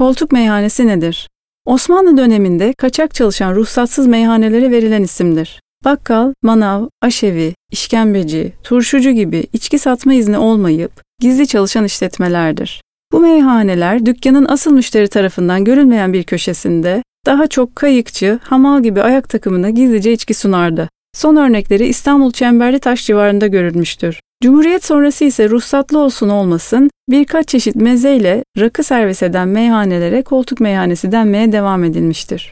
Koltuk meyhanesi nedir? Osmanlı döneminde kaçak çalışan ruhsatsız meyhanelere verilen isimdir. Bakkal, manav, aşevi, işkembeci, turşucu gibi içki satma izni olmayıp gizli çalışan işletmelerdir. Bu meyhaneler dükkanın asıl müşteri tarafından görülmeyen bir köşesinde daha çok kayıkçı, hamal gibi ayak takımına gizlice içki sunardı. Son örnekleri İstanbul Çemberli Taş civarında görülmüştür. Cumhuriyet sonrası ise ruhsatlı olsun olmasın birkaç çeşit mezeyle rakı servis eden meyhanelere koltuk meyhanesi denmeye devam edilmiştir.